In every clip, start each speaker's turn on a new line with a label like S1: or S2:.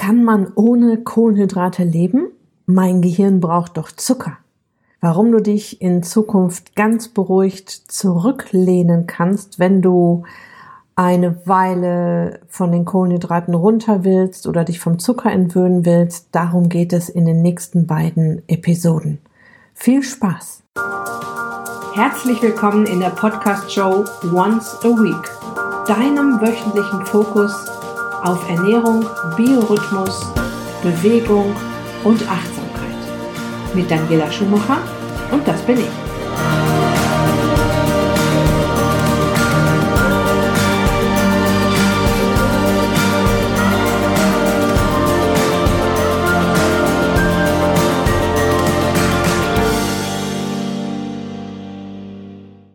S1: Kann man ohne Kohlenhydrate leben? Mein Gehirn braucht doch Zucker. Warum du dich in Zukunft ganz beruhigt zurücklehnen kannst, wenn du eine Weile von den Kohlenhydraten runter willst oder dich vom Zucker entwöhnen willst, darum geht es in den nächsten beiden Episoden. Viel Spaß! Herzlich willkommen in der Podcast-Show Once a Week, deinem wöchentlichen Fokus auf Ernährung, Biorhythmus, Bewegung und Achtsamkeit. Mit Daniela Schumacher und das bin ich.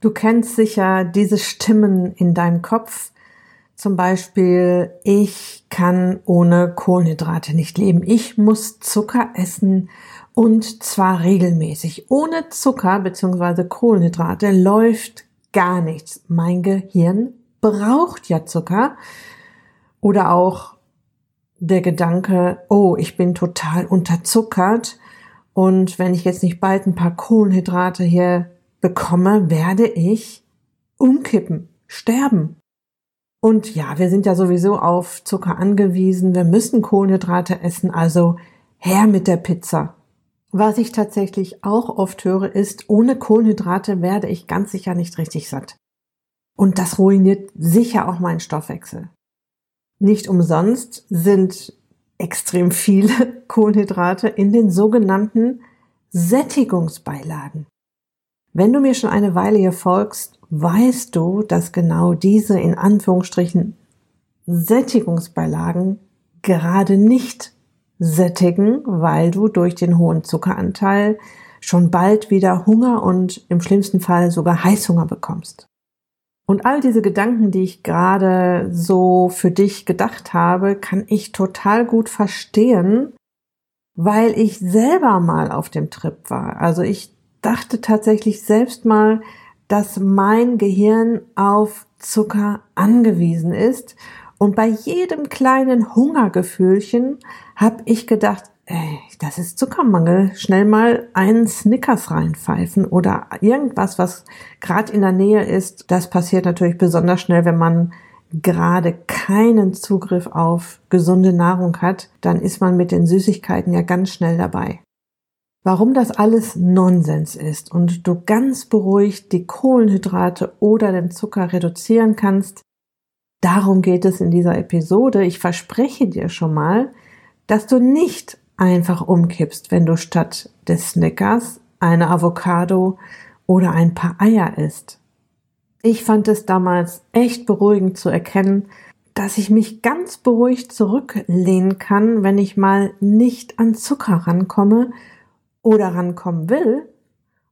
S1: Du kennst sicher diese Stimmen in deinem Kopf, zum Beispiel, ich kann ohne Kohlenhydrate nicht leben. Ich muss Zucker essen und zwar regelmäßig. Ohne Zucker bzw. Kohlenhydrate läuft gar nichts. Mein Gehirn braucht ja Zucker. Oder auch der Gedanke, oh, ich bin total unterzuckert und wenn ich jetzt nicht bald ein paar Kohlenhydrate hier bekomme, werde ich umkippen, sterben. Und ja, wir sind ja sowieso auf Zucker angewiesen. Wir müssen Kohlenhydrate essen, also her mit der Pizza. Was ich tatsächlich auch oft höre, ist, ohne Kohlenhydrate werde ich ganz sicher nicht richtig satt. Und das ruiniert sicher auch meinen Stoffwechsel. Nicht umsonst sind extrem viele Kohlenhydrate in den sogenannten Sättigungsbeilagen. Wenn du mir schon eine Weile hier folgst, weißt du, dass genau diese in Anführungsstrichen Sättigungsbeilagen gerade nicht sättigen, weil du durch den hohen Zuckeranteil schon bald wieder Hunger und im schlimmsten Fall sogar Heißhunger bekommst. Und all diese Gedanken, die ich gerade so für dich gedacht habe, kann ich total gut verstehen, weil ich selber mal auf dem Trip war. Also ich dachte tatsächlich selbst mal, dass mein Gehirn auf Zucker angewiesen ist. Und bei jedem kleinen Hungergefühlchen habe ich gedacht, ey, das ist Zuckermangel, schnell mal einen Snickers reinpfeifen oder irgendwas, was gerade in der Nähe ist. Das passiert natürlich besonders schnell, wenn man gerade keinen Zugriff auf gesunde Nahrung hat, dann ist man mit den Süßigkeiten ja ganz schnell dabei. Warum das alles Nonsens ist und du ganz beruhigt die Kohlenhydrate oder den Zucker reduzieren kannst, darum geht es in dieser Episode. Ich verspreche dir schon mal, dass du nicht einfach umkippst, wenn du statt des Snickers eine Avocado oder ein paar Eier isst. Ich fand es damals echt beruhigend zu erkennen, dass ich mich ganz beruhigt zurücklehnen kann, wenn ich mal nicht an Zucker rankomme oder rankommen will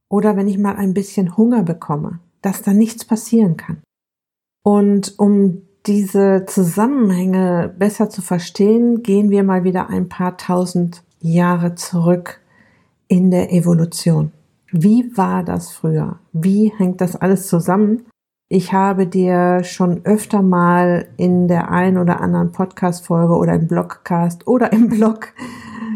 S1: oder wenn ich mal ein bisschen Hunger bekomme, dass da nichts passieren kann. Und um diese Zusammenhänge besser zu verstehen, gehen wir mal wieder ein paar tausend Jahre zurück in der Evolution. Wie war das früher? Wie hängt das alles zusammen? Ich habe dir schon öfter mal in der ein oder anderen Podcast-Folge oder im Blogcast oder im Blog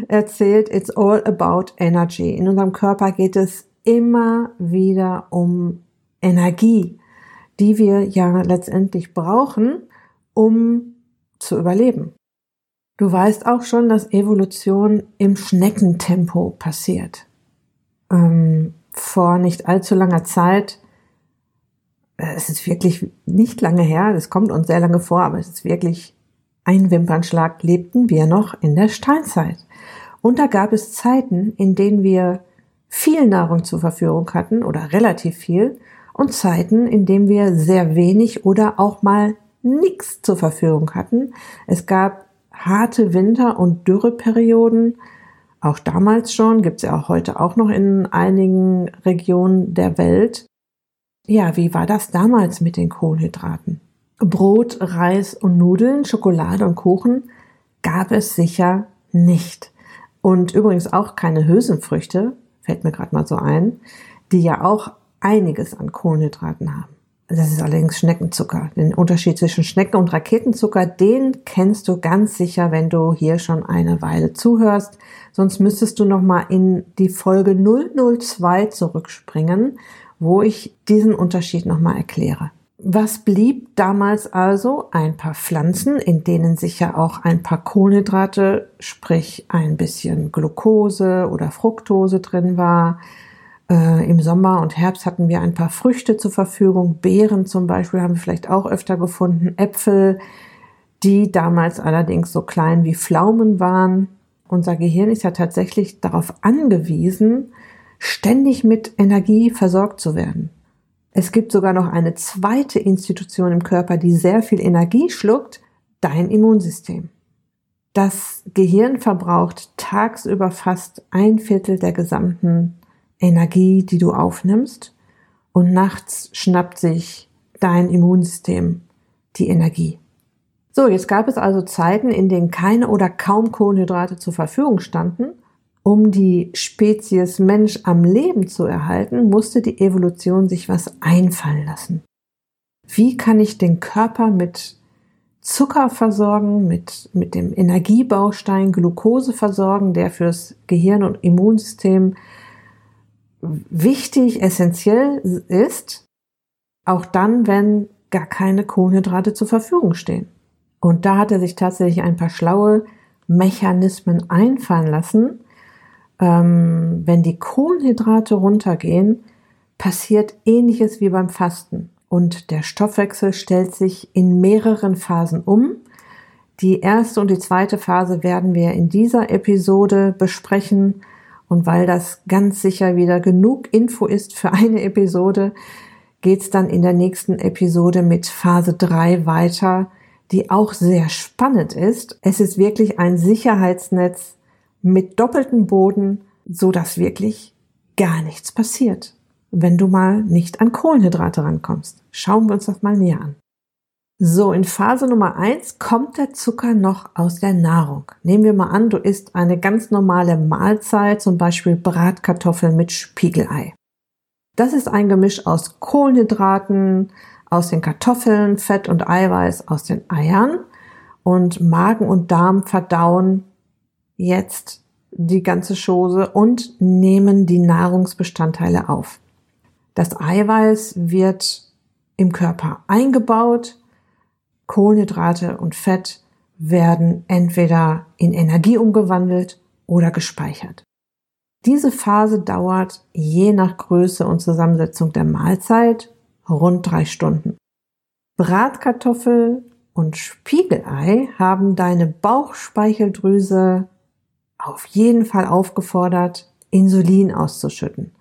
S1: erzählt, it's all about energy. In unserem Körper geht es immer wieder um Energie, die wir ja letztendlich brauchen, um zu überleben. Du weißt auch schon, dass Evolution im Schneckentempo passiert. Ähm, vor nicht allzu langer Zeit, äh, es ist wirklich nicht lange her, es kommt uns sehr lange vor, aber es ist wirklich ein Wimpernschlag, lebten wir noch in der Steinzeit. Und da gab es Zeiten, in denen wir viel Nahrung zur Verfügung hatten oder relativ viel und Zeiten, in denen wir sehr wenig oder auch mal nichts zur Verfügung hatten. Es gab harte Winter- und Dürreperioden, auch damals schon, gibt es ja auch heute auch noch in einigen Regionen der Welt. Ja, wie war das damals mit den Kohlenhydraten? Brot, Reis und Nudeln, Schokolade und Kuchen gab es sicher nicht. Und übrigens auch keine Hülsenfrüchte, fällt mir gerade mal so ein, die ja auch einiges an Kohlenhydraten haben. Das ist allerdings Schneckenzucker. Den Unterschied zwischen Schnecken- und Raketenzucker, den kennst du ganz sicher, wenn du hier schon eine Weile zuhörst. Sonst müsstest du nochmal in die Folge 002 zurückspringen, wo ich diesen Unterschied nochmal erkläre. Was blieb damals also? Ein paar Pflanzen, in denen sicher auch ein paar Kohlenhydrate, sprich ein bisschen Glucose oder Fructose drin war, äh, Im Sommer und Herbst hatten wir ein paar Früchte zur Verfügung. Beeren zum Beispiel haben wir vielleicht auch öfter gefunden. Äpfel, die damals allerdings so klein wie Pflaumen waren. Unser Gehirn ist ja tatsächlich darauf angewiesen, ständig mit Energie versorgt zu werden. Es gibt sogar noch eine zweite Institution im Körper, die sehr viel Energie schluckt, dein Immunsystem. Das Gehirn verbraucht tagsüber fast ein Viertel der gesamten Energie, die du aufnimmst und nachts schnappt sich dein Immunsystem die Energie. So, jetzt gab es also Zeiten, in denen keine oder kaum Kohlenhydrate zur Verfügung standen. Um die Spezies Mensch am Leben zu erhalten, musste die Evolution sich was einfallen lassen. Wie kann ich den Körper mit Zucker versorgen, mit, mit dem Energiebaustein Glucose versorgen, der fürs Gehirn und Immunsystem wichtig, essentiell ist, auch dann, wenn gar keine Kohlenhydrate zur Verfügung stehen. Und da hat er sich tatsächlich ein paar schlaue Mechanismen einfallen lassen. Ähm, wenn die Kohlenhydrate runtergehen, passiert ähnliches wie beim Fasten. Und der Stoffwechsel stellt sich in mehreren Phasen um. Die erste und die zweite Phase werden wir in dieser Episode besprechen. Und weil das ganz sicher wieder genug Info ist für eine Episode, geht's dann in der nächsten Episode mit Phase 3 weiter, die auch sehr spannend ist. Es ist wirklich ein Sicherheitsnetz mit doppeltem Boden, so dass wirklich gar nichts passiert, wenn du mal nicht an Kohlenhydrate rankommst. Schauen wir uns das mal näher an. So, in Phase Nummer eins kommt der Zucker noch aus der Nahrung. Nehmen wir mal an, du isst eine ganz normale Mahlzeit, zum Beispiel Bratkartoffeln mit Spiegelei. Das ist ein Gemisch aus Kohlenhydraten, aus den Kartoffeln, Fett und Eiweiß aus den Eiern und Magen und Darm verdauen jetzt die ganze Chose und nehmen die Nahrungsbestandteile auf. Das Eiweiß wird im Körper eingebaut, Kohlenhydrate und Fett werden entweder in Energie umgewandelt oder gespeichert. Diese Phase dauert je nach Größe und Zusammensetzung der Mahlzeit rund drei Stunden. Bratkartoffel und Spiegelei haben deine Bauchspeicheldrüse auf jeden Fall aufgefordert, Insulin auszuschütten.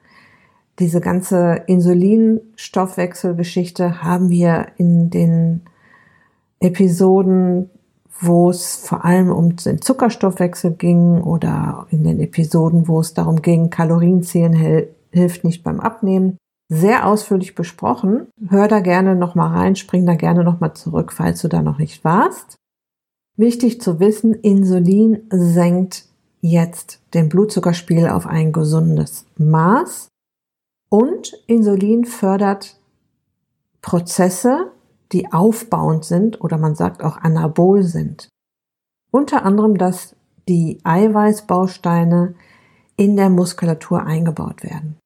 S1: Diese ganze Insulinstoffwechselgeschichte haben wir in den Episoden, wo es vor allem um den Zuckerstoffwechsel ging oder in den Episoden, wo es darum ging, Kalorienzählen hilft nicht beim Abnehmen, sehr ausführlich besprochen. Hör da gerne nochmal rein, spring da gerne nochmal zurück, falls du da noch nicht warst. Wichtig zu wissen, Insulin senkt jetzt den Blutzuckerspiegel auf ein gesundes Maß und Insulin fördert Prozesse, die aufbauend sind oder man sagt auch anabol sind. Unter anderem, dass die Eiweißbausteine in der Muskulatur eingebaut werden.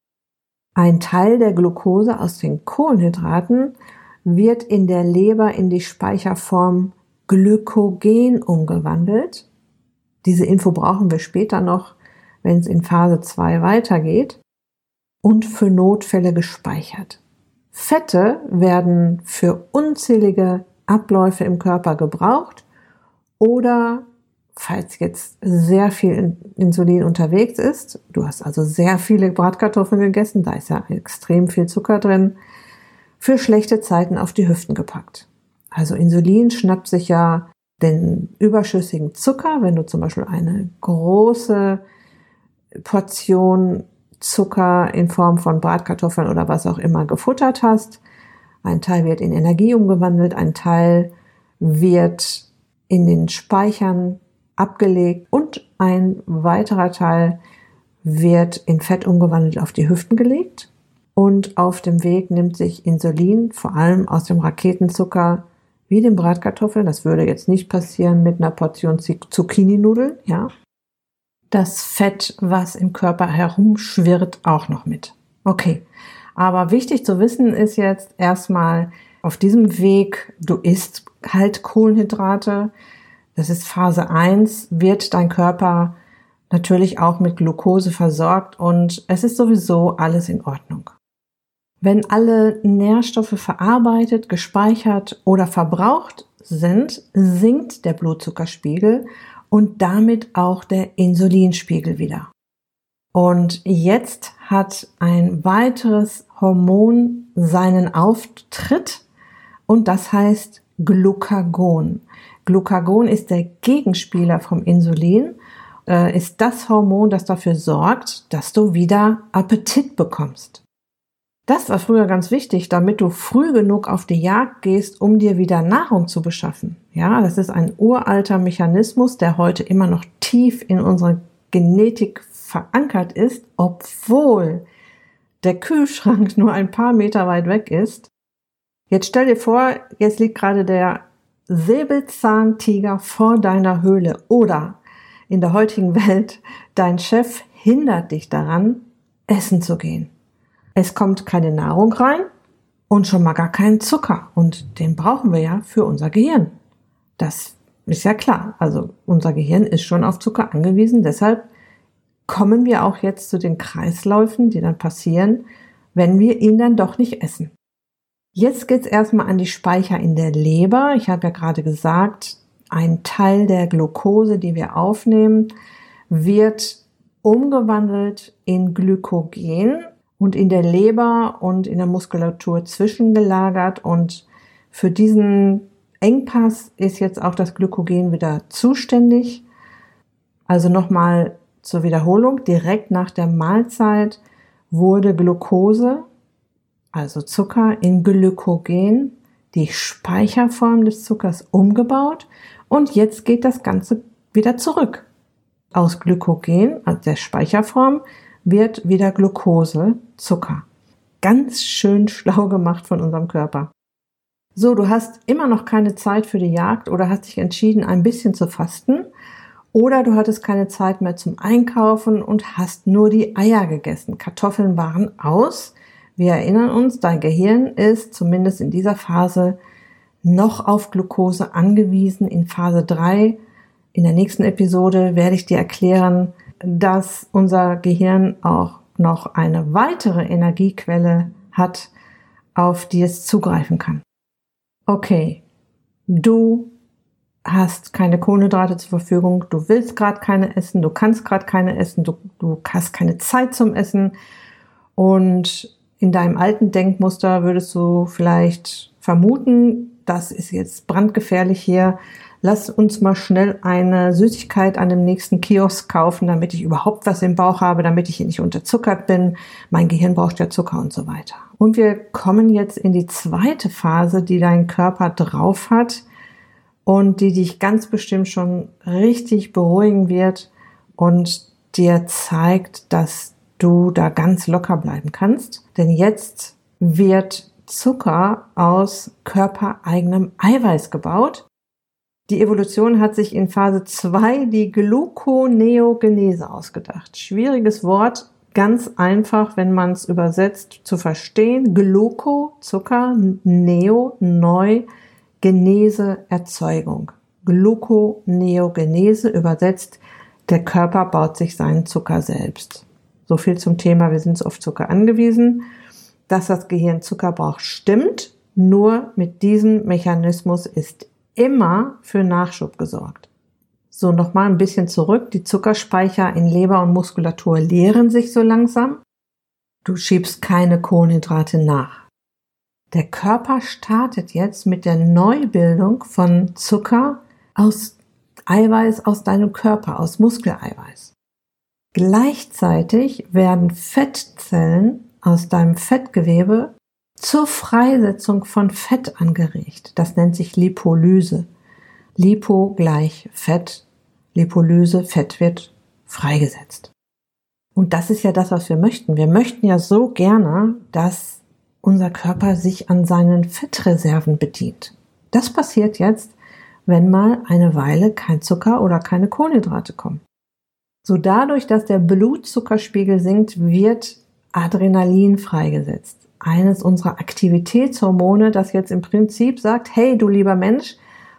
S1: Ein Teil der Glucose aus den Kohlenhydraten wird in der Leber in die Speicherform Glykogen umgewandelt. Diese Info brauchen wir später noch, wenn es in Phase 2 weitergeht und für Notfälle gespeichert. Fette werden für unzählige Abläufe im Körper gebraucht oder falls jetzt sehr viel Insulin unterwegs ist, du hast also sehr viele Bratkartoffeln gegessen, da ist ja extrem viel Zucker drin, für schlechte Zeiten auf die Hüften gepackt. Also Insulin schnappt sich ja den überschüssigen Zucker, wenn du zum Beispiel eine große Portion Zucker in Form von Bratkartoffeln oder was auch immer gefuttert hast. Ein Teil wird in Energie umgewandelt, ein Teil wird in den Speichern abgelegt und ein weiterer Teil wird in Fett umgewandelt auf die Hüften gelegt. Und auf dem Weg nimmt sich Insulin, vor allem aus dem Raketenzucker, wie den Bratkartoffeln, das würde jetzt nicht passieren mit einer Portion Zucchini-Nudeln, ja. Das Fett, was im Körper herumschwirrt, auch noch mit. Okay. Aber wichtig zu wissen ist jetzt erstmal auf diesem Weg, du isst halt Kohlenhydrate. Das ist Phase 1, wird dein Körper natürlich auch mit Glucose versorgt und es ist sowieso alles in Ordnung. Wenn alle Nährstoffe verarbeitet, gespeichert oder verbraucht sind, sinkt der Blutzuckerspiegel und damit auch der Insulinspiegel wieder. Und jetzt hat ein weiteres Hormon seinen Auftritt und das heißt Glucagon. Glucagon ist der Gegenspieler vom Insulin, äh, ist das Hormon, das dafür sorgt, dass du wieder Appetit bekommst. Das war früher ganz wichtig, damit du früh genug auf die Jagd gehst, um dir wieder Nahrung zu beschaffen. Ja, das ist ein uralter Mechanismus, der heute immer noch tief in unserer Genetik verankert ist, obwohl der Kühlschrank nur ein paar Meter weit weg ist. Jetzt stell dir vor, jetzt liegt gerade der Säbelzahntiger vor deiner Höhle oder in der heutigen Welt dein Chef hindert dich daran, essen zu gehen. Es kommt keine Nahrung rein und schon mal gar keinen Zucker. Und den brauchen wir ja für unser Gehirn. Das ist ja klar. Also unser Gehirn ist schon auf Zucker angewiesen. Deshalb kommen wir auch jetzt zu den Kreisläufen, die dann passieren, wenn wir ihn dann doch nicht essen. Jetzt geht's erstmal an die Speicher in der Leber. Ich habe ja gerade gesagt, ein Teil der Glucose, die wir aufnehmen, wird umgewandelt in Glykogen und in der Leber und in der Muskulatur zwischengelagert. Und für diesen Engpass ist jetzt auch das Glykogen wieder zuständig. Also nochmal zur Wiederholung, direkt nach der Mahlzeit wurde Glucose, also Zucker, in Glykogen, die Speicherform des Zuckers, umgebaut. Und jetzt geht das Ganze wieder zurück. Aus Glykogen, also der Speicherform, wird wieder Glucose, Zucker. Ganz schön schlau gemacht von unserem Körper. So, du hast immer noch keine Zeit für die Jagd oder hast dich entschieden, ein bisschen zu fasten oder du hattest keine Zeit mehr zum Einkaufen und hast nur die Eier gegessen. Kartoffeln waren aus. Wir erinnern uns, dein Gehirn ist zumindest in dieser Phase noch auf Glucose angewiesen. In Phase 3, in der nächsten Episode, werde ich dir erklären, dass unser Gehirn auch noch eine weitere Energiequelle hat, auf die es zugreifen kann. Okay, du hast keine Kohlenhydrate zur Verfügung, du willst gerade keine essen, du kannst gerade keine essen, du, du hast keine Zeit zum Essen und in deinem alten Denkmuster würdest du vielleicht vermuten, das ist jetzt brandgefährlich hier, lass uns mal schnell eine Süßigkeit an dem nächsten Kiosk kaufen, damit ich überhaupt was im Bauch habe, damit ich nicht unterzuckert bin. Mein Gehirn braucht ja Zucker und so weiter. Und wir kommen jetzt in die zweite Phase, die dein Körper drauf hat und die dich ganz bestimmt schon richtig beruhigen wird und dir zeigt, dass du da ganz locker bleiben kannst. Denn jetzt wird Zucker aus körpereigenem Eiweiß gebaut die Evolution hat sich in Phase 2 die Gluconeogenese ausgedacht. Schwieriges Wort, ganz einfach, wenn man es übersetzt, zu verstehen. Gluco, Zucker, Neo, neu, Genese, Erzeugung. Gluconeogenese übersetzt, der Körper baut sich seinen Zucker selbst. So viel zum Thema, wir sind auf Zucker angewiesen. Dass das Gehirn Zucker braucht, stimmt. Nur mit diesem Mechanismus ist immer für Nachschub gesorgt. So, nochmal ein bisschen zurück. Die Zuckerspeicher in Leber und Muskulatur leeren sich so langsam. Du schiebst keine Kohlenhydrate nach. Der Körper startet jetzt mit der Neubildung von Zucker aus Eiweiß aus deinem Körper, aus Muskeleiweiß. Gleichzeitig werden Fettzellen aus deinem Fettgewebe zur Freisetzung von Fett angeregt. Das nennt sich Lipolyse. Lipo gleich Fett, Lipolyse, Fett wird freigesetzt. Und das ist ja das, was wir möchten. Wir möchten ja so gerne, dass unser Körper sich an seinen Fettreserven bedient. Das passiert jetzt, wenn mal eine Weile kein Zucker oder keine Kohlenhydrate kommen. So dadurch, dass der Blutzuckerspiegel sinkt, wird Adrenalin freigesetzt. Eines unserer Aktivitätshormone, das jetzt im Prinzip sagt, hey du lieber Mensch,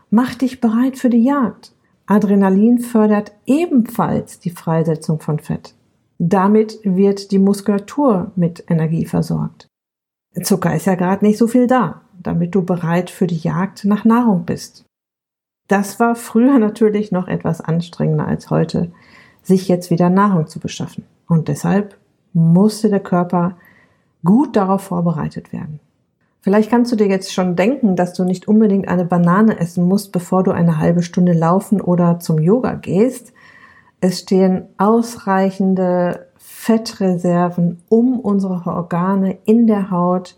S1: mach dich bereit für die Jagd. Adrenalin fördert ebenfalls die Freisetzung von Fett. Damit wird die Muskulatur mit Energie versorgt. Zucker ist ja gerade nicht so viel da, damit du bereit für die Jagd nach Nahrung bist. Das war früher natürlich noch etwas anstrengender als heute, sich jetzt wieder Nahrung zu beschaffen. Und deshalb musste der Körper gut darauf vorbereitet werden. Vielleicht kannst du dir jetzt schon denken, dass du nicht unbedingt eine Banane essen musst, bevor du eine halbe Stunde laufen oder zum Yoga gehst. Es stehen ausreichende Fettreserven um unsere Organe in der Haut,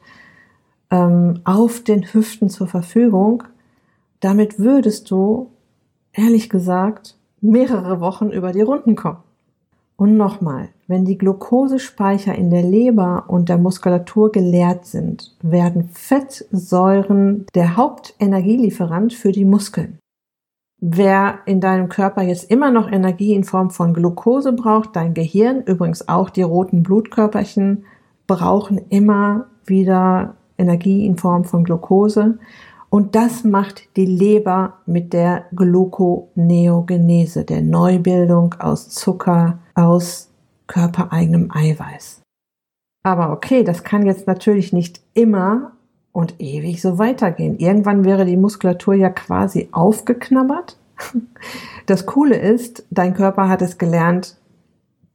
S1: ähm, auf den Hüften zur Verfügung. Damit würdest du, ehrlich gesagt, mehrere Wochen über die Runden kommen. Und nochmal, wenn die Glukosespeicher in der Leber und der Muskulatur geleert sind, werden Fettsäuren der Hauptenergielieferant für die Muskeln. Wer in deinem Körper jetzt immer noch Energie in Form von Glucose braucht, dein Gehirn, übrigens auch die roten Blutkörperchen, brauchen immer wieder Energie in Form von Glucose. Und das macht die Leber mit der Gluconeogenese, der Neubildung aus Zucker, aus körpereigenem Eiweiß. Aber okay, das kann jetzt natürlich nicht immer und ewig so weitergehen. Irgendwann wäre die Muskulatur ja quasi aufgeknabbert. Das Coole ist, dein Körper hat es gelernt,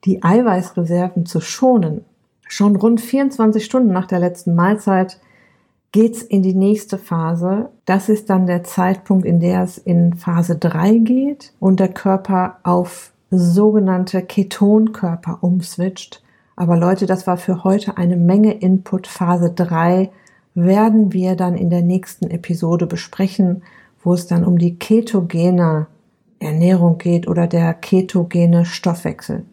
S1: die Eiweißreserven zu schonen. Schon rund 24 Stunden nach der letzten Mahlzeit geht's in die nächste Phase. Das ist dann der Zeitpunkt, in der es in Phase 3 geht und der Körper auf sogenannte Ketonkörper umswitcht. Aber Leute, das war für heute eine Menge Input. Phase 3 werden wir dann in der nächsten Episode besprechen, wo es dann um die ketogene Ernährung geht oder der ketogene Stoffwechsel.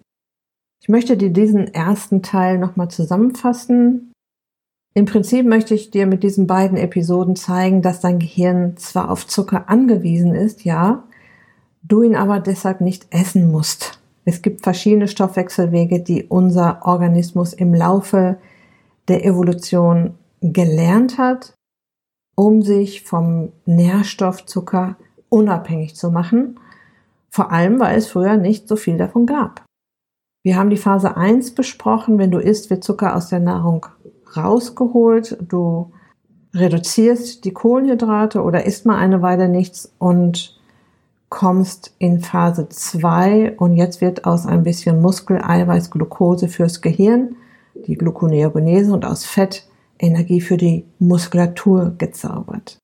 S1: Ich möchte dir diesen ersten Teil nochmal zusammenfassen. Im Prinzip möchte ich dir mit diesen beiden Episoden zeigen, dass dein Gehirn zwar auf Zucker angewiesen ist, ja, du ihn aber deshalb nicht essen musst. Es gibt verschiedene Stoffwechselwege, die unser Organismus im Laufe der Evolution gelernt hat, um sich vom Nährstoffzucker unabhängig zu machen, vor allem weil es früher nicht so viel davon gab. Wir haben die Phase 1 besprochen, wenn du isst, wird Zucker aus der Nahrung rausgeholt, du reduzierst die Kohlenhydrate oder isst mal eine Weile nichts und kommst in Phase 2 und jetzt wird aus ein bisschen Muskeleiweiß Glucose fürs Gehirn, die Gluconeogenese und aus Fett Energie für die Muskulatur gezaubert.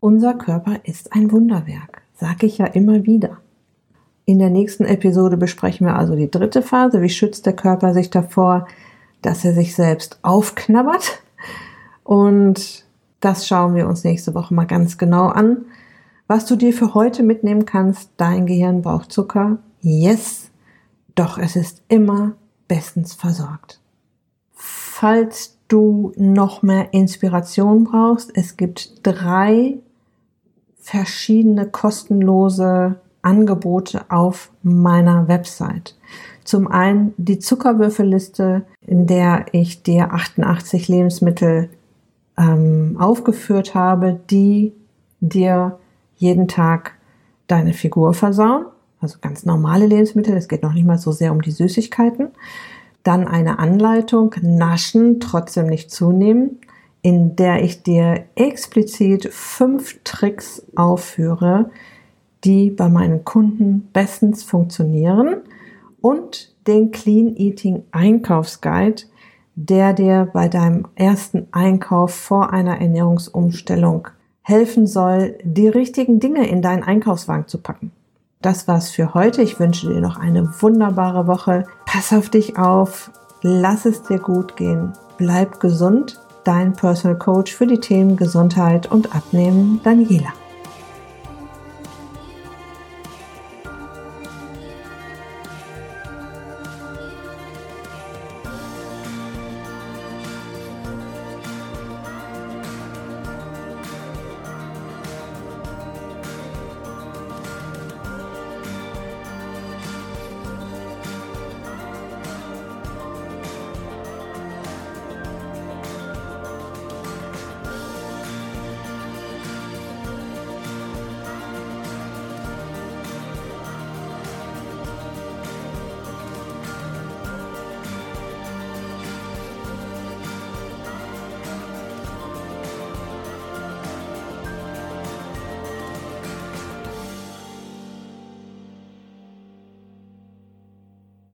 S1: Unser Körper ist ein Wunderwerk, sage ich ja immer wieder. In der nächsten Episode besprechen wir also die dritte Phase. Wie schützt der Körper sich davor, dass er sich selbst aufknabbert? Und das schauen wir uns nächste Woche mal ganz genau an. Was du dir für heute mitnehmen kannst, dein Gehirn braucht Zucker. Yes, doch es ist immer bestens versorgt. Falls du noch mehr Inspiration brauchst, es gibt drei verschiedene kostenlose Angebote auf meiner Website. Zum einen die Zuckerwürfelliste, in der ich dir 88 Lebensmittel ähm, aufgeführt habe, die dir jeden Tag deine Figur versauen. Also ganz normale Lebensmittel. Es geht noch nicht mal so sehr um die Süßigkeiten. Dann eine Anleitung, naschen, trotzdem nicht zunehmen, in der ich dir explizit fünf Tricks aufführe, die bei meinen Kunden bestens funktionieren und den Clean Eating Einkaufsguide, der dir bei deinem ersten Einkauf vor einer Ernährungsumstellung helfen soll, die richtigen Dinge in deinen Einkaufswagen zu packen. Das war's für heute. Ich wünsche dir noch eine wunderbare Woche. Pass auf dich auf. Lass es dir gut gehen. Bleib gesund. Dein Personal Coach für die Themen Gesundheit und Abnehmen, Daniela.